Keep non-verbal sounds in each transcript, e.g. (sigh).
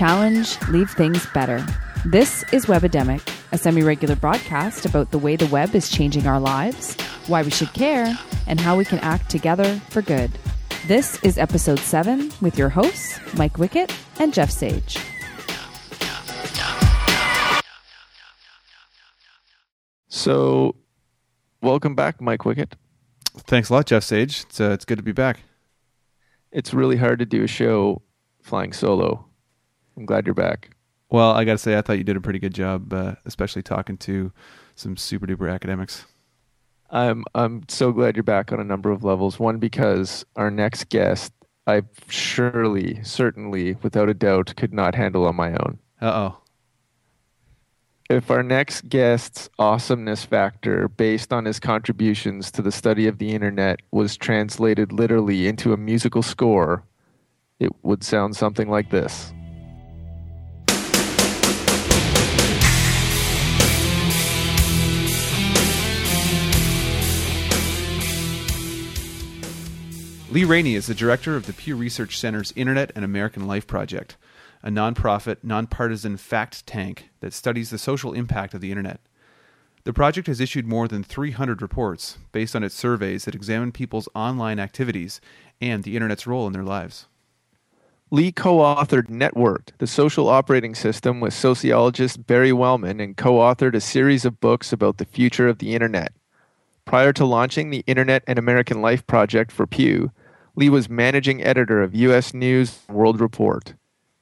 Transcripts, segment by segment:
challenge, leave things better. This is Webidemic, a semi regular broadcast about the way the web is changing our lives, why we should care, and how we can act together for good. This is episode 7 with your hosts, Mike Wickett and Jeff Sage. So, welcome back, Mike Wickett. Thanks a lot, Jeff Sage. It's, uh, it's good to be back. It's really hard to do a show flying solo. I'm glad you're back. Well, I got to say, I thought you did a pretty good job, uh, especially talking to some super duper academics. I'm I'm so glad you're back on a number of levels. One because our next guest, I surely, certainly, without a doubt, could not handle on my own. Uh oh. If our next guest's awesomeness factor, based on his contributions to the study of the internet, was translated literally into a musical score, it would sound something like this. Lee Rainie is the director of the Pew Research Center's Internet and American Life Project, a nonprofit, nonpartisan fact tank that studies the social impact of the Internet. The project has issued more than 300 reports based on its surveys that examine people's online activities and the Internet's role in their lives. Lee co authored Networked, the social operating system, with sociologist Barry Wellman and co authored a series of books about the future of the Internet. Prior to launching the Internet and American Life project for Pew, Lee was managing editor of U.S. News World Report.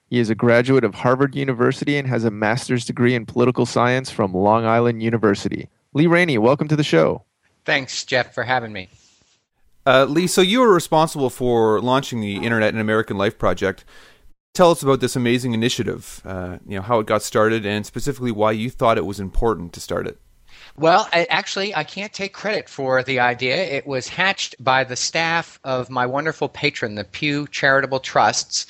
He is a graduate of Harvard University and has a master's degree in political science from Long Island University. Lee Rainie, welcome to the show. Thanks, Jeff, for having me. Uh, Lee, so you were responsible for launching the Internet and American Life project. Tell us about this amazing initiative, uh, you know, how it got started, and specifically why you thought it was important to start it. Well, I, actually, I can't take credit for the idea. It was hatched by the staff of my wonderful patron, the Pew Charitable Trusts,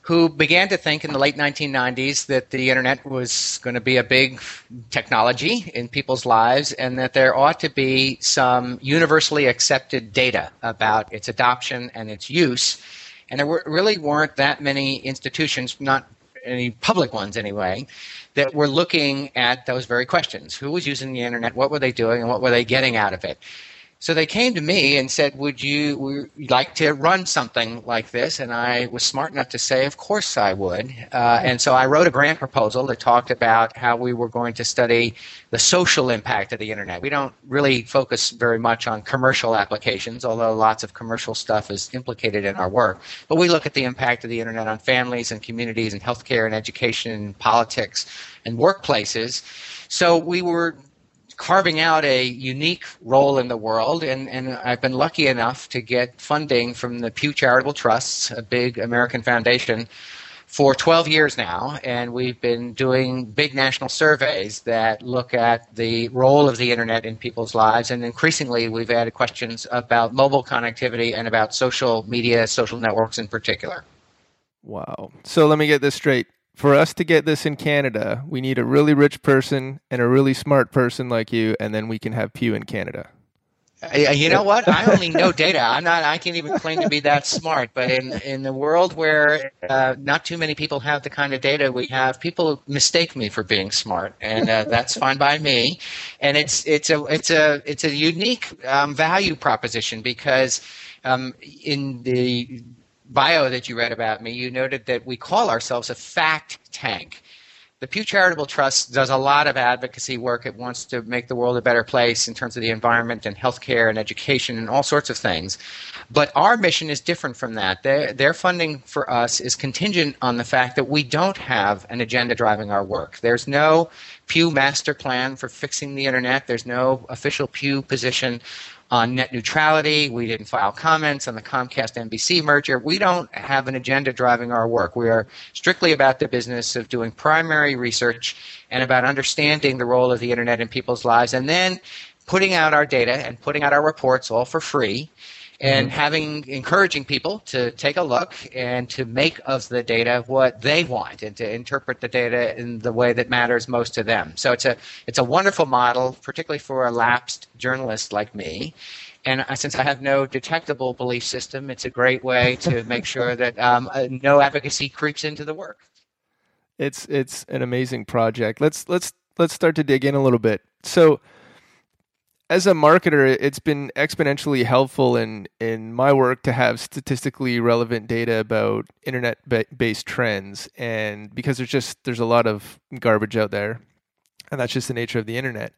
who began to think in the late 1990s that the internet was going to be a big technology in people's lives and that there ought to be some universally accepted data about its adoption and its use. And there were, really weren't that many institutions, not any public ones anyway, that were looking at those very questions. Who was using the internet? What were they doing? And what were they getting out of it? So they came to me and said, Would you like to run something like this? And I was smart enough to say, Of course I would. Uh, and so I wrote a grant proposal that talked about how we were going to study the social impact of the internet. We don't really focus very much on commercial applications, although lots of commercial stuff is implicated in our work. But we look at the impact of the internet on families and communities and healthcare and education and politics and workplaces. So we were carving out a unique role in the world, and, and I've been lucky enough to get funding from the Pew Charitable Trusts, a big American foundation, for 12 years now, and we've been doing big national surveys that look at the role of the internet in people's lives, and increasingly we've added questions about mobile connectivity and about social media, social networks in particular. Wow. So let me get this straight for us to get this in Canada, we need a really rich person and a really smart person like you, and then we can have Pew in Canada. You know what? I (laughs) only know data. I'm not. I can't even claim to be that smart. But in in the world where uh, not too many people have the kind of data we have, people mistake me for being smart, and uh, that's fine by me. And it's it's a it's a it's a unique um, value proposition because um, in the bio that you read about me, you noted that we call ourselves a fact tank. The Pew Charitable Trust does a lot of advocacy work. It wants to make the world a better place in terms of the environment and healthcare and education and all sorts of things. But our mission is different from that. Their, their funding for us is contingent on the fact that we don't have an agenda driving our work. There's no Pew master plan for fixing the internet. There's no official Pew position on net neutrality. We didn't file comments on the Comcast NBC merger. We don't have an agenda driving our work. We are strictly about the business of doing primary research and about understanding the role of the internet in people's lives and then putting out our data and putting out our reports all for free and mm-hmm. having encouraging people to take a look and to make of the data what they want and to interpret the data in the way that matters most to them. So it's a it's a wonderful model, particularly for a lapsed journalist like me. And since I have no detectable belief system, it's a great way to make (laughs) sure that um, uh, no advocacy creeps into the work. It's it's an amazing project. Let's let's let's start to dig in a little bit. So as a marketer, it's been exponentially helpful in in my work to have statistically relevant data about internet based trends, and because there's just there's a lot of garbage out there, and that's just the nature of the internet.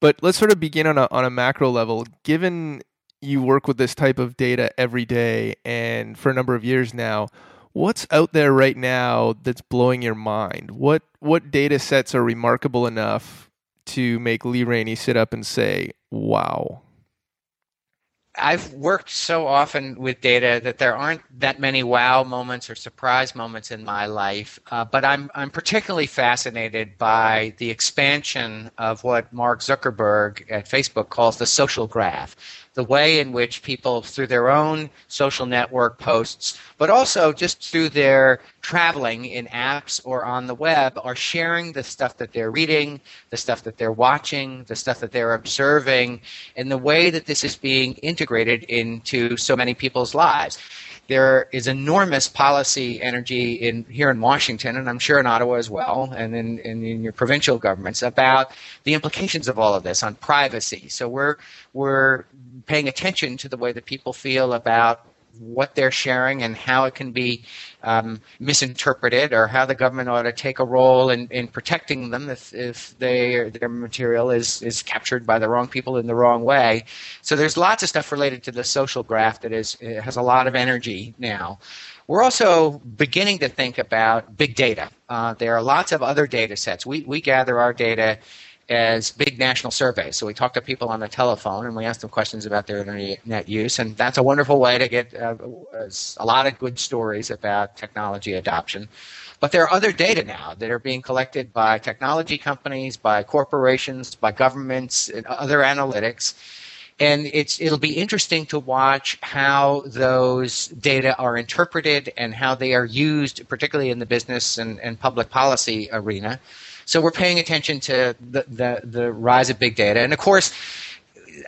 But let's sort of begin on a on a macro level. Given you work with this type of data every day and for a number of years now, what's out there right now that's blowing your mind? What what data sets are remarkable enough to make Lee Rainie sit up and say, wow? I've worked so often with data that there aren't that many wow moments or surprise moments in my life, uh, but I'm I'm particularly fascinated by the expansion of what Mark Zuckerberg at Facebook calls the social graph the way in which people, through their own social network posts, but also just through their traveling in apps or on the web, are sharing the stuff that they're reading, the stuff that they're watching, the stuff that they're observing, and the way that this is being integrated into so many people's lives there is enormous policy energy in here in Washington, and I'm sure in Ottawa as well, and in, in, in, your provincial governments about the implications of all of this on privacy. So we're we're paying attention to the way that people feel about what they're sharing and how it can be um, misinterpreted or how the government ought to take a role in, in protecting them if, if they, their material is, is captured by the wrong people in the wrong way. So there's lots of stuff related to the social graph that is has a lot of energy now. We're also beginning to think about big data. Uh, there are lots of other data sets. We, we gather our data as big national surveys. So we talk to people on the telephone and we ask them questions about their internet use, and that's a wonderful way to get uh, a lot of good stories about technology adoption. But there are other data now that are being collected by technology companies, by corporations, by governments, and other analytics. And it's, it'll be interesting to watch how those data are interpreted and how they are used, particularly in the business and, and public policy arena. So we're paying attention to the, the, the rise of big data. And of course,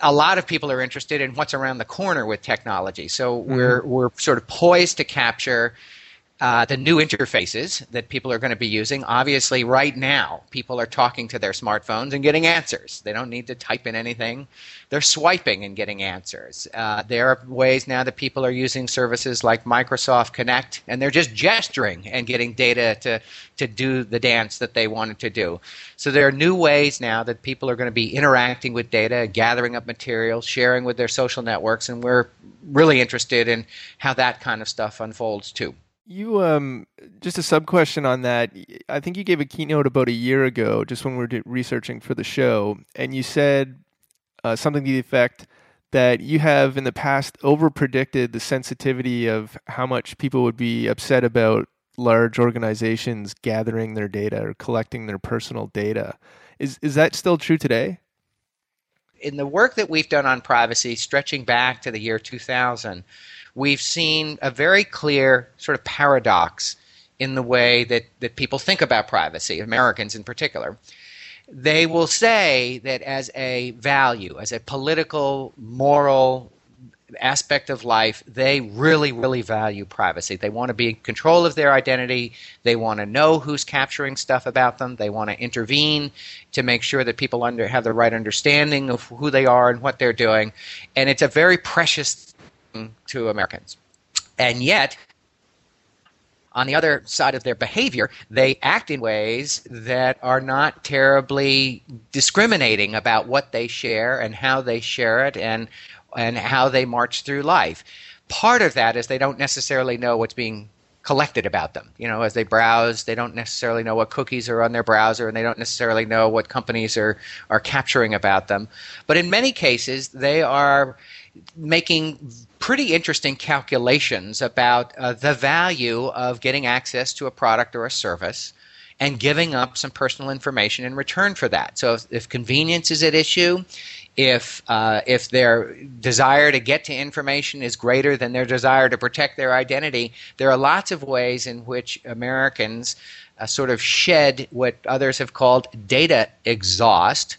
a lot of people are interested in what's around the corner with technology. So mm-hmm. we're, we're sort of poised to capture uh, the new interfaces that people are going to be using. Obviously, right now, people are talking to their smartphones and getting answers. They don't need to type in anything. They're swiping and getting answers. Uh, there are ways now that people are using services like Microsoft Kinect, and they're just gesturing and getting data to, to do the dance that they wanted to do. So there are new ways now that people are going to be interacting with data, gathering up material, sharing with their social networks, and we're really interested in how that kind of stuff unfolds too. You um just a sub question on that. I think you gave a keynote about a year ago, just when we were researching for the show, and you said uh, something to the effect that you have in the past over predicted the sensitivity of how much people would be upset about large organizations gathering their data or collecting their personal data. Is is that still true today? In the work that we've done on privacy, stretching back to the year 2000 we've seen a very clear sort of paradox in the way that, that people think about privacy, Americans in particular. They will say that as a value, as a political, moral aspect of life, they really, really value privacy. They want to be in control of their identity. They want to know who's capturing stuff about them. They want to intervene to make sure that people under, have the right understanding of who they are and what they're doing. And it's a very precious to Americans. And yet, on the other side of their behavior, they act in ways that are not terribly discriminating about what they share and how they share it and and how they march through life. Part of that is they don't necessarily know what's being collected about them. You know, as they browse, they don't necessarily know what cookies are on their browser and they don't necessarily know what companies are are capturing about them. But in many cases, they are making pretty interesting calculations about uh, the value of getting access to a product or a service and giving up some personal information in return for that. So if, if convenience is at issue, if uh, if their desire to get to information is greater than their desire to protect their identity, there are lots of ways in which Americans uh, sort of shed what others have called data exhaust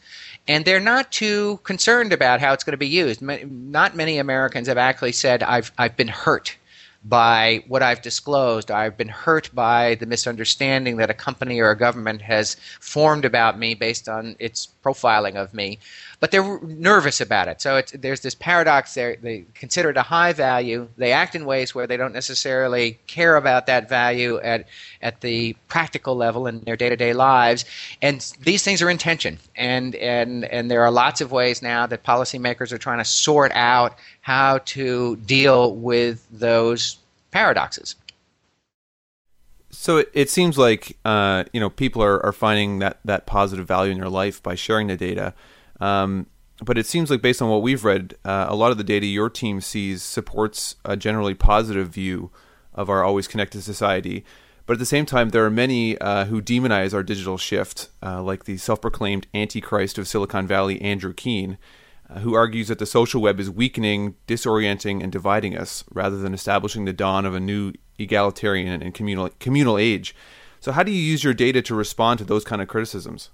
and they're not too concerned about how it's going to be used. Not many Americans have actually said, "I've I've been hurt." by what I've disclosed. I've been hurt by the misunderstanding that a company or a government has formed about me based on its profiling of me. But they're nervous about it. So there's this paradox there. They consider it a high value. They act in ways where they don't necessarily care about that value at, at the practical level in their day to day lives. And these things are in tension. And, and, and there are lots of ways now that policymakers are trying to sort out how to deal with those paradoxes. So it, seems like uh, you know people are, are finding that, that positive value in their life by sharing the data. Um, but it seems like based on what we've read, uh, a lot of the data your team sees supports a generally positive view of our always connected society. But at the same time, there are many uh, who demonize our digital shift, uh, like the self proclaimed antichrist of Silicon Valley, Andrew Keen, uh, who argues that the social web is weakening, disorienting, and dividing us rather than establishing the dawn of a new egalitarian and communal, communal age. So, how do you use your data to respond to those kind of criticisms?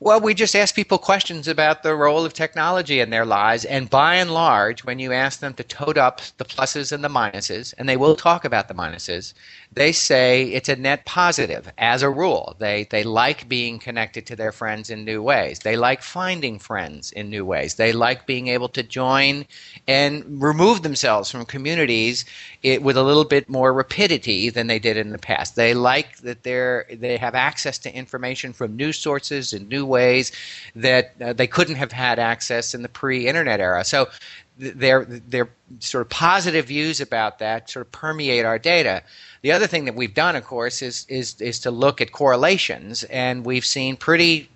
Well, we just ask people questions about the role of technology in their lives. And by and large, when you ask them to tote up the pluses and the minuses, and they will talk about the minuses, they say it's a net positive as a rule. They, they like being connected to their friends in new ways. They like finding friends in new ways. They like being able to join and remove themselves from communities it, with a little bit more rapidity than they did in the past. They like that they're, they have access to information from new sources in new ways that uh, they couldn't have had access in the pre internet era. So their, their sort of positive views about that sort of permeate our data. The other thing that we've done, of course, is is is to look at correlations, and we've seen pretty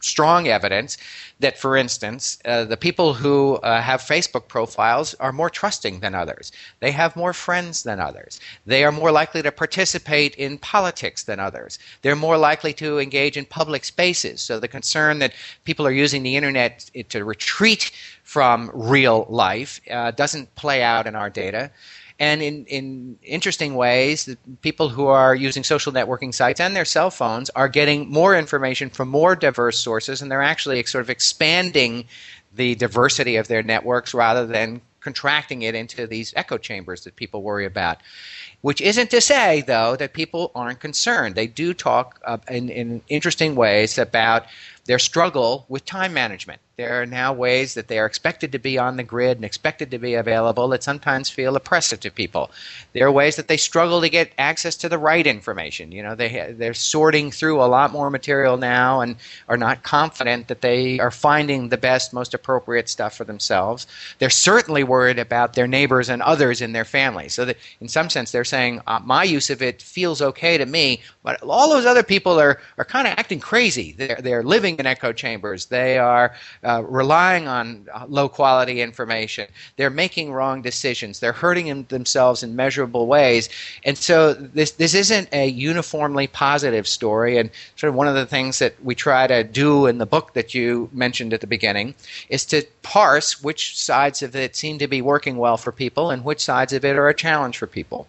strong evidence that, for instance, uh, the people who uh, have Facebook profiles are more trusting than others. They have more friends than others. They are more likely to participate in politics than others. They're more likely to engage in public spaces. So the concern that people are using the internet to retreat from real life uh, doesn't play out in our data. And in, in interesting ways, the people who are using social networking sites and their cell phones are getting more information from more diverse sources, and they're actually sort of expanding the diversity of their networks rather than contracting it into these echo chambers that people worry about. Which isn't to say, though, that people aren't concerned. They do talk uh, in, in interesting ways about their struggle with time management. There are now ways that they are expected to be on the grid and expected to be available that sometimes feel oppressive to people. There are ways that they struggle to get access to the right information. You know, they they're sorting through a lot more material now and are not confident that they are finding the best, most appropriate stuff for themselves. They're certainly worried about their neighbors and others in their family. So that in some sense, they're saying uh, my use of it feels okay to me, but all those other people are are kind of acting crazy. They're they're living in echo chambers. They are uh, relying on uh, low quality information. They're making wrong decisions. They're hurting themselves in measurable ways. And so this this isn't a uniformly positive story. And sort of one of the things that we try to do in the book that you mentioned at the beginning is to parse which sides of it seem to be working well for people and which sides of it are a challenge for people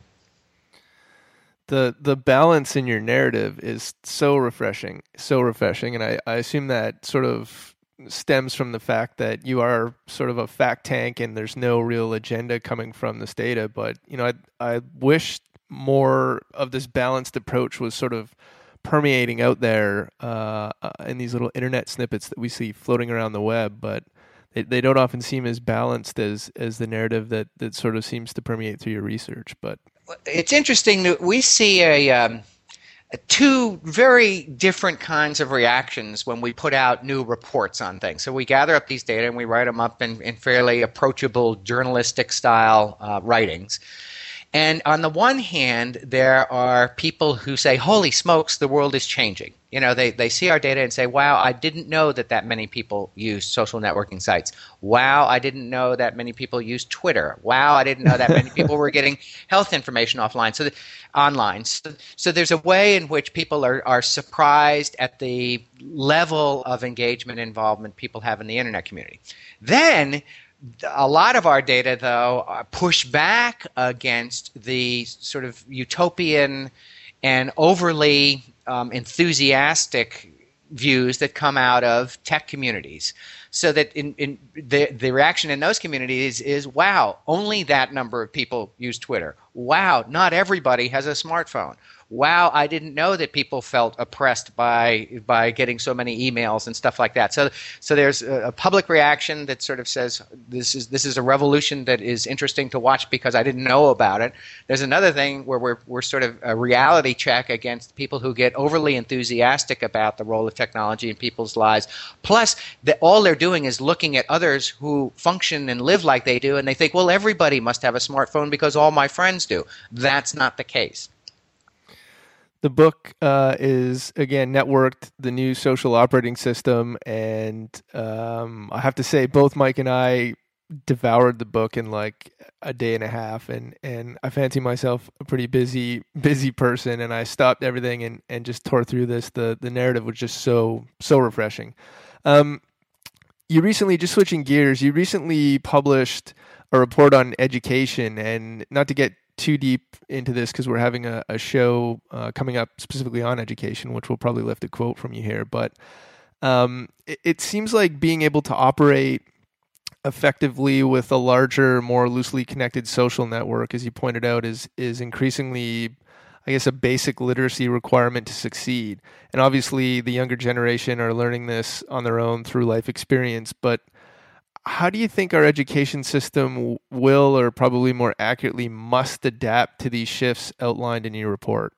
the the balance in your narrative is so refreshing, so refreshing, and I, I assume that sort of stems from the fact that you are sort of a fact tank and there's no real agenda coming from this data. But you know, I I wish more of this balanced approach was sort of permeating out there uh, uh, in these little internet snippets that we see floating around the web, but they, they don't often seem as balanced as as the narrative that that sort of seems to permeate through your research. But it's interesting that we see a. Um two very different kinds of reactions when we put out new reports on things. So we gather up these data and we write them up in, in fairly approachable journalistic style uh, writings. And on the one hand, there are people who say, holy smokes, the world is changing. You know, they, they see our data and say, wow, I didn't know that that many people use social networking sites. Wow, I didn't know that many people use Twitter. Wow, I didn't know that many people were getting (laughs) health information offline. So, the, online. So, so there's a way in which people are, are surprised at the level of engagement and involvement people have in the internet community. Then a lot of our data, though, push back against the sort of utopian and overly um, enthusiastic views that come out of tech communities. so that in, in the, the reaction in those communities is wow only that number of people use twitter wow not everybody has a smartphone wow, I didn't know that people felt oppressed by by getting so many emails and stuff like that. So so there's a, public reaction that sort of says this is this is a revolution that is interesting to watch because I didn't know about it. There's another thing where we're we're sort of a reality check against people who get overly enthusiastic about the role of technology in people's lives. Plus, that all they're doing is looking at others who function and live like they do, and they think, well, everybody must have a smartphone because all my friends do. That's not the case. The book uh, is again networked, the new social operating system, and um, I have to say, both Mike and I devoured the book in like a day and a half, and and I fancy myself a pretty busy busy person, and I stopped everything and and just tore through this. the The narrative was just so so refreshing. Um, you recently, just switching gears, you recently published a report on education, and not to get too deep into this because we're having a, a show uh, coming up specifically on education, which we'll probably lift a quote from you here. But um, it, it, seems like being able to operate effectively with a larger, more loosely connected social network, as you pointed out, is is increasingly, I guess, a basic literacy requirement to succeed. And obviously, the younger generation are learning this on their own through life experience, but how do you think our education system will, or probably more accurately, must adapt to these shifts outlined in your report?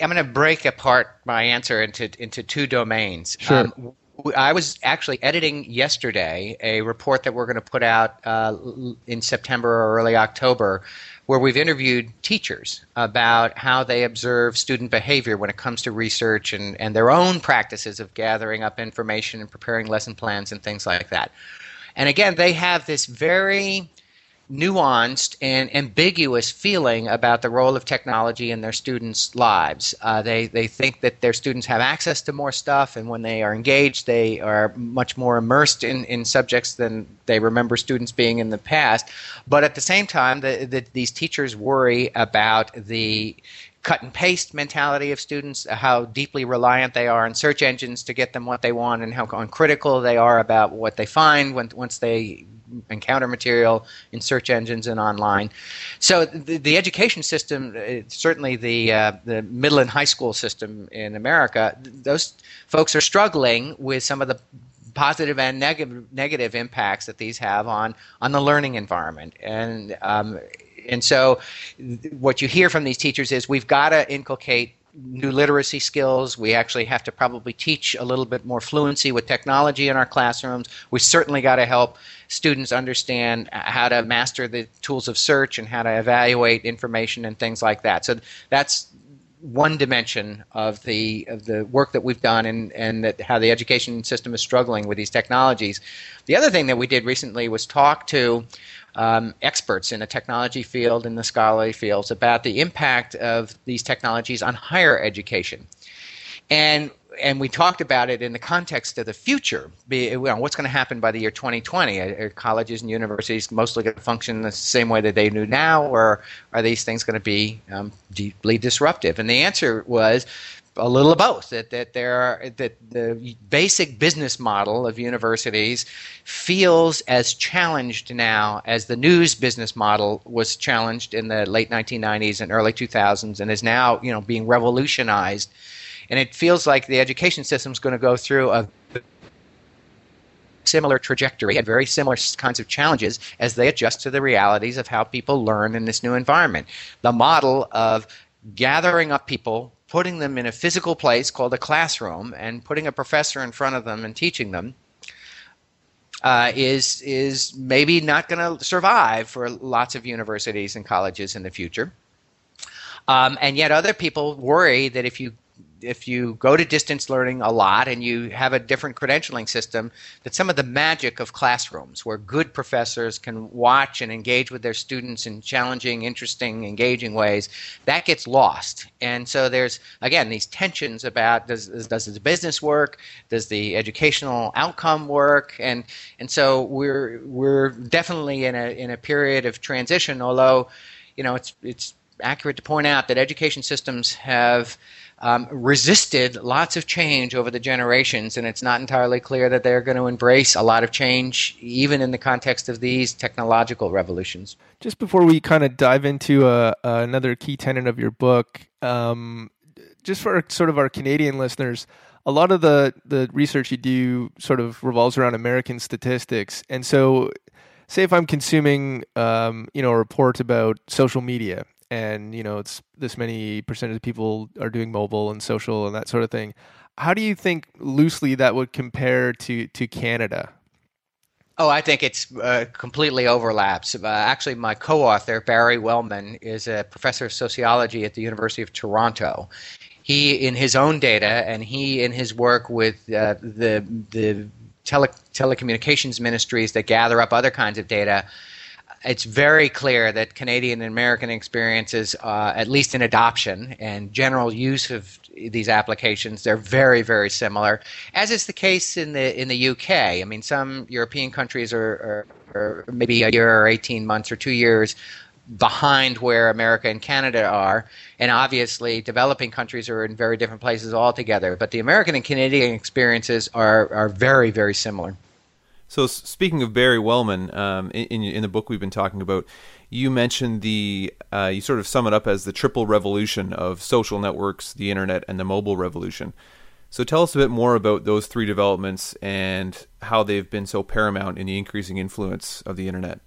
I'm going to break apart my answer into into two domains. Sure. Um, I was actually editing yesterday a report that we're going to put out uh, in September or early October where we've interviewed teachers about how they observe student behavior when it comes to research and, and their own practices of gathering up information and preparing lesson plans and things like that. And again, they have this very nuanced and ambiguous feeling about the role of technology in their students' lives. Uh, they, they think that their students have access to more stuff, and when they are engaged, they are much more immersed in, in subjects than they remember students being in the past. But at the same time, the, the, these teachers worry about the cut and paste mentality of students, how deeply reliant they are on search engines to get them what they want, and how uncritical they are about what they find when, once they encounter material in search engines and online. So the, the education system, uh, certainly the uh, the middle and high school system in America, those folks are struggling with some of the positive and negative negative impacts that these have on on the learning environment and um, and so what you hear from these teachers is we've got to inculcate new literacy skills. We actually have to probably teach a little bit more fluency with technology in our classrooms. We certainly got to help students understand how to master the tools of search and how to evaluate information and things like that. So that's one dimension of the of the work that we've done and and that how the education system is struggling with these technologies. The other thing that we did recently was talk to um, experts in the technology field and the scholarly fields about the impact of these technologies on higher education. And and we talked about it in the context of the future. Be, you know, what's going to happen by the year 2020? Are, are colleges and universities mostly going to function the same way that they do now, or are these things going to be um, deeply disruptive? And the answer was a little of both. That that there are, that the basic business model of universities feels as challenged now as the news business model was challenged in the late 1990s and early 2000s, and is now you know being revolutionized. And it feels like the education system is going to go through a similar trajectory and very similar kinds of challenges as they adjust to the realities of how people learn in this new environment. The model of gathering up people putting them in a physical place called a classroom and putting a professor in front of them and teaching them uh, is is maybe not going to survive for lots of universities and colleges in the future. Um, and yet, other people worry that if you if you go to distance learning a lot and you have a different credentialing system, that some of the magic of classrooms, where good professors can watch and engage with their students in challenging, interesting, engaging ways, that gets lost. And so there's again these tensions about does does the business work, does the educational outcome work, and and so we're we're definitely in a in a period of transition. Although, you know, it's it's accurate to point out that education systems have um, resisted lots of change over the generations, and it's not entirely clear that they're going to embrace a lot of change, even in the context of these technological revolutions. Just before we kind of dive into uh, uh, another key tenet of your book, um, just for sort of our Canadian listeners, a lot of the the research you do sort of revolves around American statistics, and so say if I'm consuming um, you know a report about social media and you know it's this many percentage of people are doing mobile and social and that sort of thing how do you think loosely that would compare to to canada Oh, I think it's uh, completely overlaps. Uh, actually, my co-author Barry Wellman is a professor of sociology at the University of Toronto. He, in his own data, and he, in his work with uh, the the tele- telecommunications ministries that gather up other kinds of data, it's very clear that Canadian and American experiences, uh, at least in adoption and general use of these applications, they're very, very similar. As is the case in the in the UK. I mean, some European countries are, are, are maybe a year or eighteen months or two years behind where America and Canada are, and obviously developing countries are in very different places altogether. But the American and Canadian experiences are are very, very similar. So speaking of Barry Wellman, um, in, in the book we've been talking about, you mentioned the uh, you sort of sum it up as the triple revolution of social networks, the internet, and the mobile revolution. So tell us a bit more about those three developments and how they've been so paramount in the increasing influence of the internet.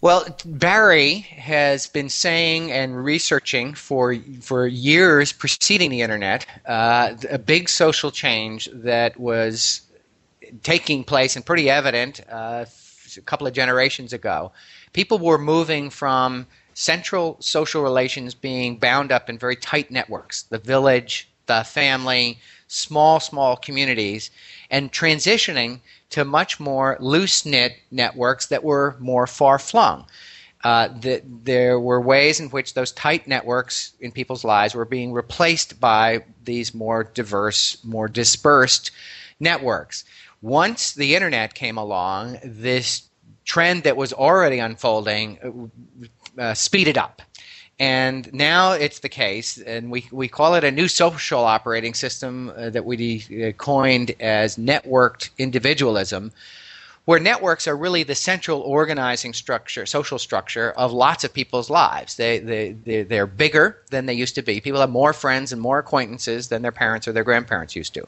Well, Barry has been saying and researching for for years preceding the internet uh, a big social change that was taking place and pretty evident uh, a couple of generations ago. People were moving from central social relations being bound up in very tight networks the village, the family, small, small communities, and transitioning to much more loose knit networks that were more far flung. Uh, the, there were ways in which those tight networks in people's lives were being replaced by these more diverse, more dispersed networks. Once the internet came along, this trend that was already unfolding uh, uh, speeded up. And now it's the case, and we, we call it a new social operating system uh, that we uh, coined as networked individualism, where networks are really the central organizing structure, social structure of lots of people's lives. They, they, they, they're bigger than they used to be. People have more friends and more acquaintances than their parents or their grandparents used to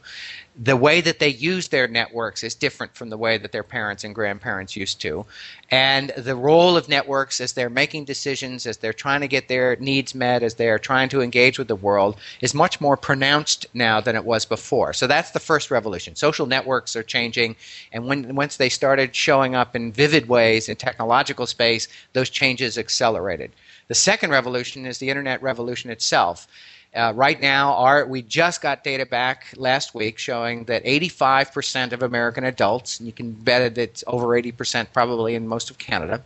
the way that they use their networks is different from the way that their parents and grandparents used to. And the role of networks as they're making decisions, as they're trying to get their needs met, as they're trying to engage with the world, is much more pronounced now than it was before. So that's the first revolution. Social networks are changing, and when, once they started showing up in vivid ways in technological space, those changes accelerated. The second revolution is the internet revolution itself. Uh, right now, our, we just got data back last week showing that 85% of American adults, and you can bet it, it's over 80% probably in most of Canada,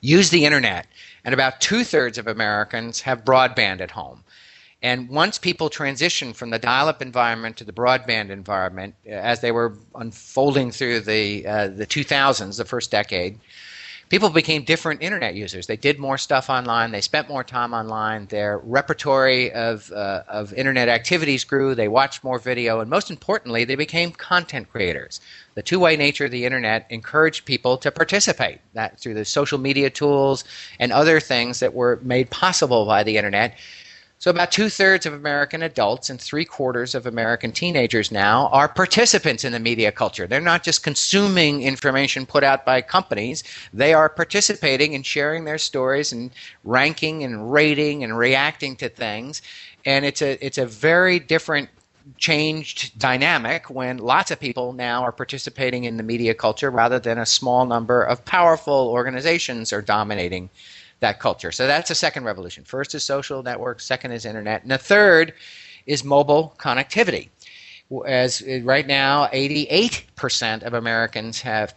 use the internet. And about two thirds of Americans have broadband at home. And once people transitioned from the dial up environment to the broadband environment, uh, as they were unfolding through the, uh, the 2000s, the first decade, people became different internet users. They did more stuff online. They spent more time online. Their repertory of, uh, of internet activities grew. They watched more video. And most importantly, they became content creators. The two way nature of the internet encouraged people to participate that through the social media tools and other things that were made possible by the internet. So, about two thirds of American adults and three quarters of American teenagers now are participants in the media culture. They're not just consuming information put out by companies, they are participating and sharing their stories and ranking and rating and reacting to things. And it's a, it's a very different changed dynamic when lots of people now are participating in the media culture rather than a small number of powerful organizations are dominating that culture. So that's the second revolution. First is social networks, second is internet, and the third is mobile connectivity. As uh, right now, 88% of Americans have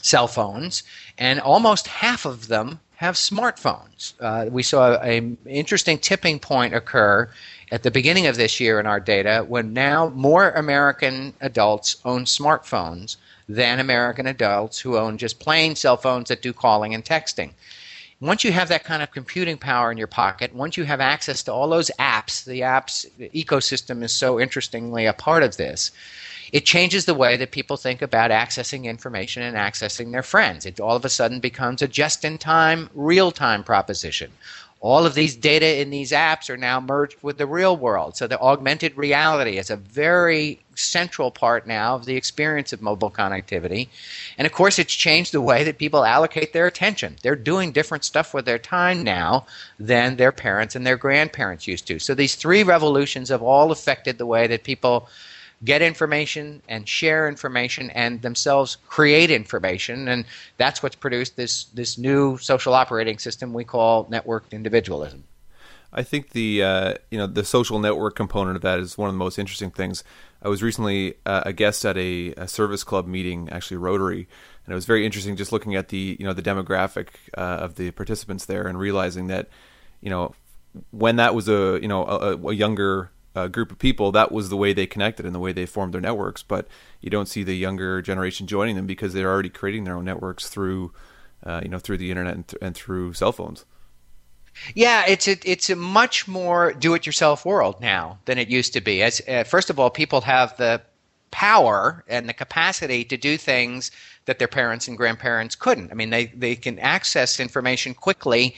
cell phones, and almost half of them have smartphones. Uh, we saw an interesting tipping point occur at the beginning of this year in our data when now more American adults own smartphones than American adults who own just plain cell phones that do calling and texting. Once you have that kind of computing power in your pocket, once you have access to all those apps, the apps the ecosystem is so interestingly a part of this. It changes the way that people think about accessing information and accessing their friends. It all of a sudden becomes a just in time, real time proposition all of these data in these apps are now merged with the real world. So the augmented reality is a very central part now of the experience of mobile connectivity. And of course, it's changed the way that people allocate their attention. They're doing different stuff with their time now than their parents and their grandparents used to. So these three revolutions have all affected the way that people get information and share information and themselves create information and that's what's produced this this new social operating system we call networked individualism I think the uh, you know the social network component of that is one of the most interesting things. I was recently uh, a guest at a, a, service club meeting, actually Rotary, and it was very interesting just looking at the you know the demographic uh, of the participants there and realizing that you know when that was a you know a, a younger uh, group of people, that was the way they connected and the way they formed their networks. But you don't see the younger generation joining them because they're already creating their own networks through, uh, you know, through the internet and, th- and, through cell phones. Yeah, it's a, it's a much more do-it-yourself world now than it used to be. As uh, first of all, people have the power and the capacity to do things that their parents and grandparents couldn't. I mean, they they can access information quickly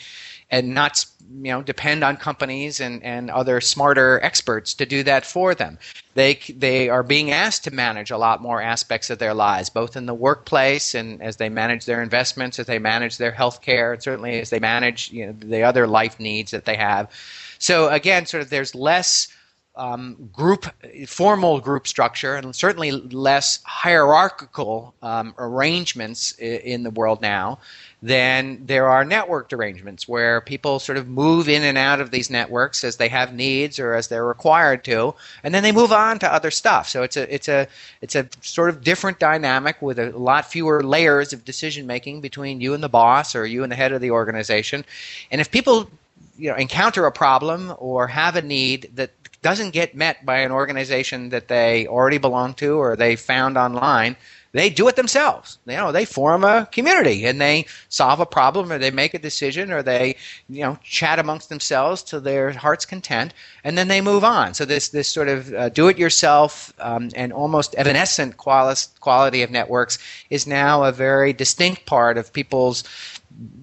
and not you know depend on companies and, and other smarter experts to do that for them. They they are being asked to manage a lot more aspects of their lives, both in the workplace and as they manage their investments, as they manage their health care, and certainly as they manage you know, the other life needs that they have. So again, sort of there's less um, group, formal group structure, and certainly less hierarchical um, arrangements in the world now than there are networked arrangements where people sort of move in and out of these networks as they have needs or as they're required to, and then they move on to other stuff. So it's a it's a it's a sort of different dynamic with a lot fewer layers of decision making between you and the boss or you and the head of the organization. And if people you know encounter a problem or have a need that doesn't get met by an organization that they already belong to or they found online, they do it themselves. You know, they form a community and they solve a problem or they make a decision or they, you know, chat amongst themselves to their heart's content and then they move on. So this this sort of uh, do-it-yourself um, and almost evanescent quali- quality of networks is now a very distinct part of people's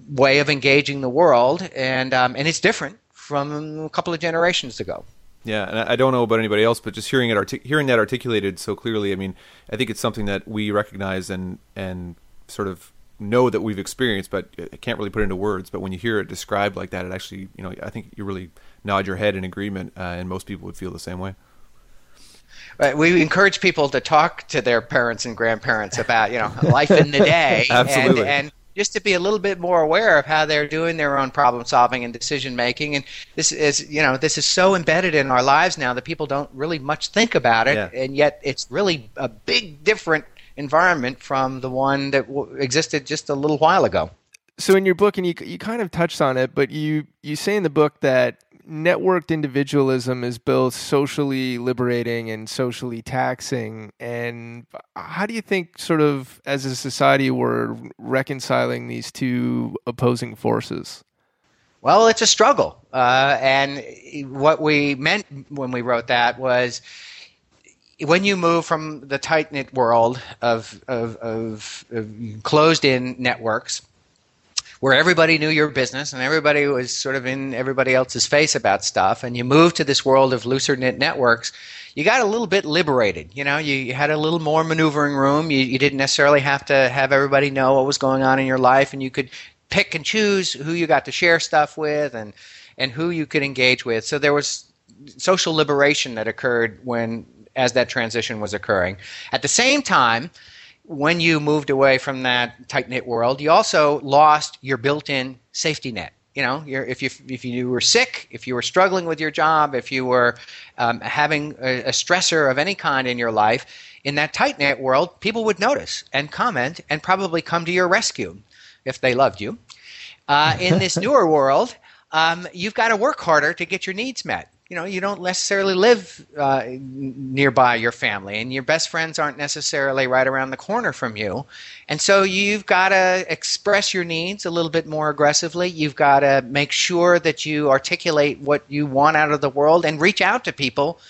way of engaging the world, and um, and it's different from a couple of generations ago. Yeah, and I don't know about anybody else, but just hearing it artic- hearing that articulated so clearly, I mean, I think it's something that we recognize and and sort of know that we've experienced, but I can't really put into words. But when you hear it described like that, it actually, you know, I think you really nod your head in agreement, uh, and most people would feel the same way. Right. We encourage people to talk to their parents and grandparents about, you know, life in the day. (laughs) Absolutely. And, and just to be a little bit more aware of how they're doing their own problem solving and decision making. And this is, you know, this is so embedded in our lives now that people don't really much think about it, yeah. and yet it's really a big different environment from the one that w- existed just a little while ago. So in your book, and you you kind of touched on it, but you you say in the book that networked individualism is both socially liberating and socially taxing. And how do you think, sort of, as a society, we're reconciling these two opposing forces? Well, it's a struggle. Uh, and what we meant when we wrote that was when you move from the tight knit world of, of, of, of closed in networks where everybody knew your business and everybody was sort of in everybody else's face about stuff, and you moved to this world of looser knit networks, you got a little bit liberated. You know, you, you had a little more maneuvering room. You, you didn't necessarily have to have everybody know what was going on in your life, and you could pick and choose who you got to share stuff with and and who you could engage with. So there was social liberation that occurred when as that transition was occurring. At the same time, when you moved away from that tight knit world, you also lost your built in safety net. You know, if you if you were sick, if you were struggling with your job, if you were um, having a, a stressor of any kind in your life, in that tight knit world, people would notice and comment and probably come to your rescue if they loved you. Uh, in this (laughs) newer world, um, you've got to work harder to get your needs met you know you don't necessarily live uh, nearby your family and your best friends aren't necessarily right around the corner from you. And so you've got to express your needs a little bit more aggressively. You've got to make sure that you articulate what you want out of the world and reach out to people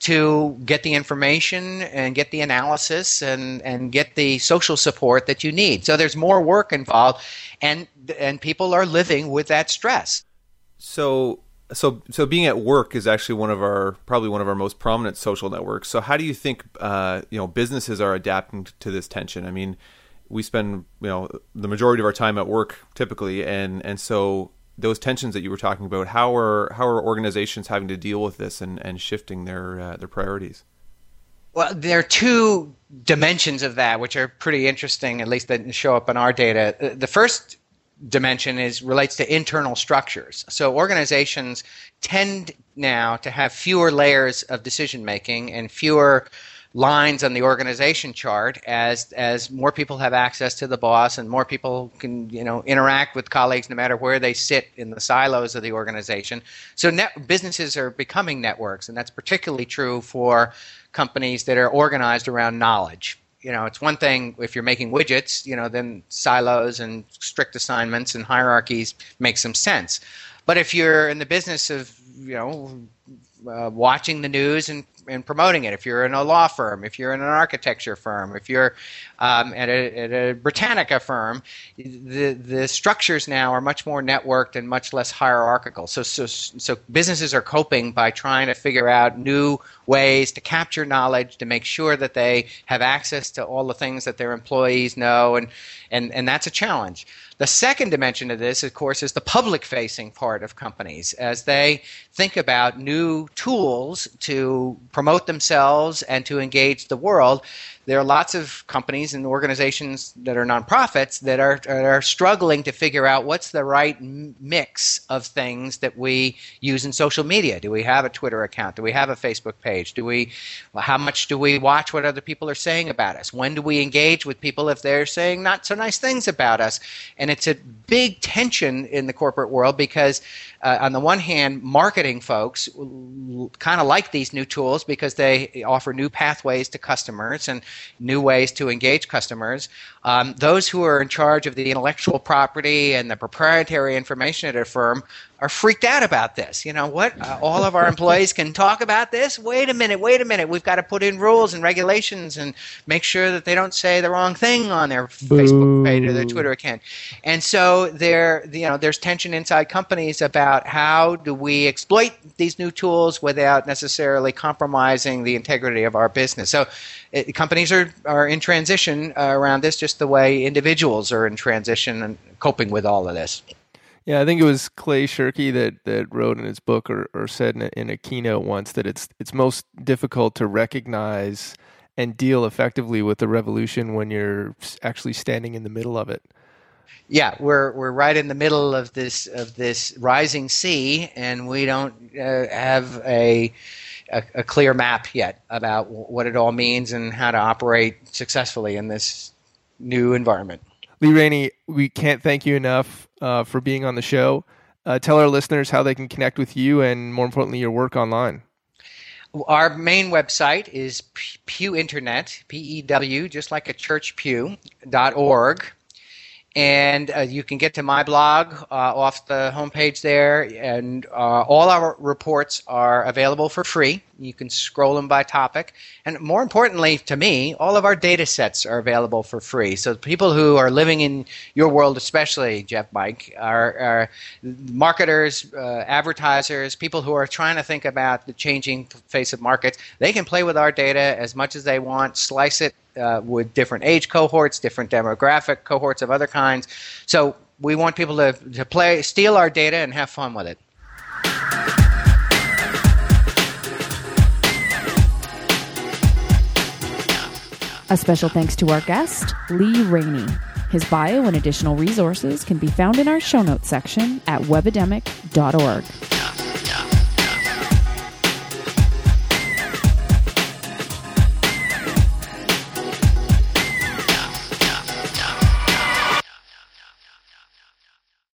to get the information and get the analysis and, and get the social support that you need. So there's more work involved and and people are living with that stress. So so so being at work is actually one of our probably one of our most prominent social networks. So how do you think uh, you know businesses are adapting to this tension? I mean, we spend you know the majority of our time at work typically, and and so those tensions that you were talking about, how are how are organizations having to deal with this and, and shifting their uh, their priorities? Well, there are two dimensions of that which are pretty interesting, at least that show up in our data. The first dimension is relates to internal structures. So organizations tend now to have fewer layers of decision making and fewer lines on the organization chart as as more people have access to the boss and more people can you know interact with colleagues no matter where they sit in the silos of the organization so net, businesses are becoming networks and that's particularly true for companies that are organized around knowledge you know, it's one thing if you're making widgets, you know, then silos and strict assignments and hierarchies make some sense. But if you're in the business of, you know, uh, watching the news and and promoting it. If you're in a law firm, if you're in an architecture firm, if you're um, at, a, at, a, Britannica firm, the the structures now are much more networked and much less hierarchical. So so so businesses are coping by trying to figure out new ways to capture knowledge to make sure that they have access to all the things that their employees know, and and and that's a challenge. The second dimension of this, of course, is the public facing part of companies as they think about new tools to promote themselves and to engage the world there are lots of companies and organizations that are nonprofits that are, are struggling to figure out what's the right mix of things that we use in social media. Do we have a Twitter account? Do we have a Facebook page? Do we, how much do we watch what other people are saying about us? When do we engage with people if they're saying not so nice things about us? And it's a big tension in the corporate world because uh, on the one hand, marketing folks kind of like these new tools because they offer new pathways to customers and new ways to engage customers. Um, those who are in charge of the intellectual property and the proprietary information at a firm are freaked out about this. You know what? Uh, all of our (laughs) employees can talk about this. Wait a minute. Wait a minute. We've got to put in rules and regulations and make sure that they don't say the wrong thing on their Boo. Facebook page or their Twitter account. And so there, you know, there's tension inside companies about how do we exploit these new tools without necessarily compromising the integrity of our business. So it, companies are are in transition uh, around this, just the way individuals are in transition and coping with all of this. Yeah, I think it was Clay Shirky that, that wrote in his book or, or said in a, in a keynote once that it's it's most difficult to recognize and deal effectively with the revolution when you're actually standing in the middle of it. Yeah, we're we're right in the middle of this of this rising sea, and we don't uh, have a, a, a clear map yet about what it all means and how to operate successfully in this new environment. Lee Rainie, we can't thank you enough uh, for being on the show. Uh, tell our listeners how they can connect with you and, more importantly, your work online. Our main website is Pew Internet, P E W, just like a church pew, dot org and uh, you can get to my blog uh, off the homepage there and uh, all our reports are available for free you can scroll them by topic and more importantly to me all of our data sets are available for free so people who are living in your world especially jeff mike are, are marketers uh, advertisers people who are trying to think about the changing face of markets they can play with our data as much as they want slice it uh, with different age cohorts, different demographic cohorts of other kinds. So we want people to, to play, steal our data and have fun with it. A special thanks to our guest, Lee Rainie. His bio and additional resources can be found in our show notes section at webademic.org.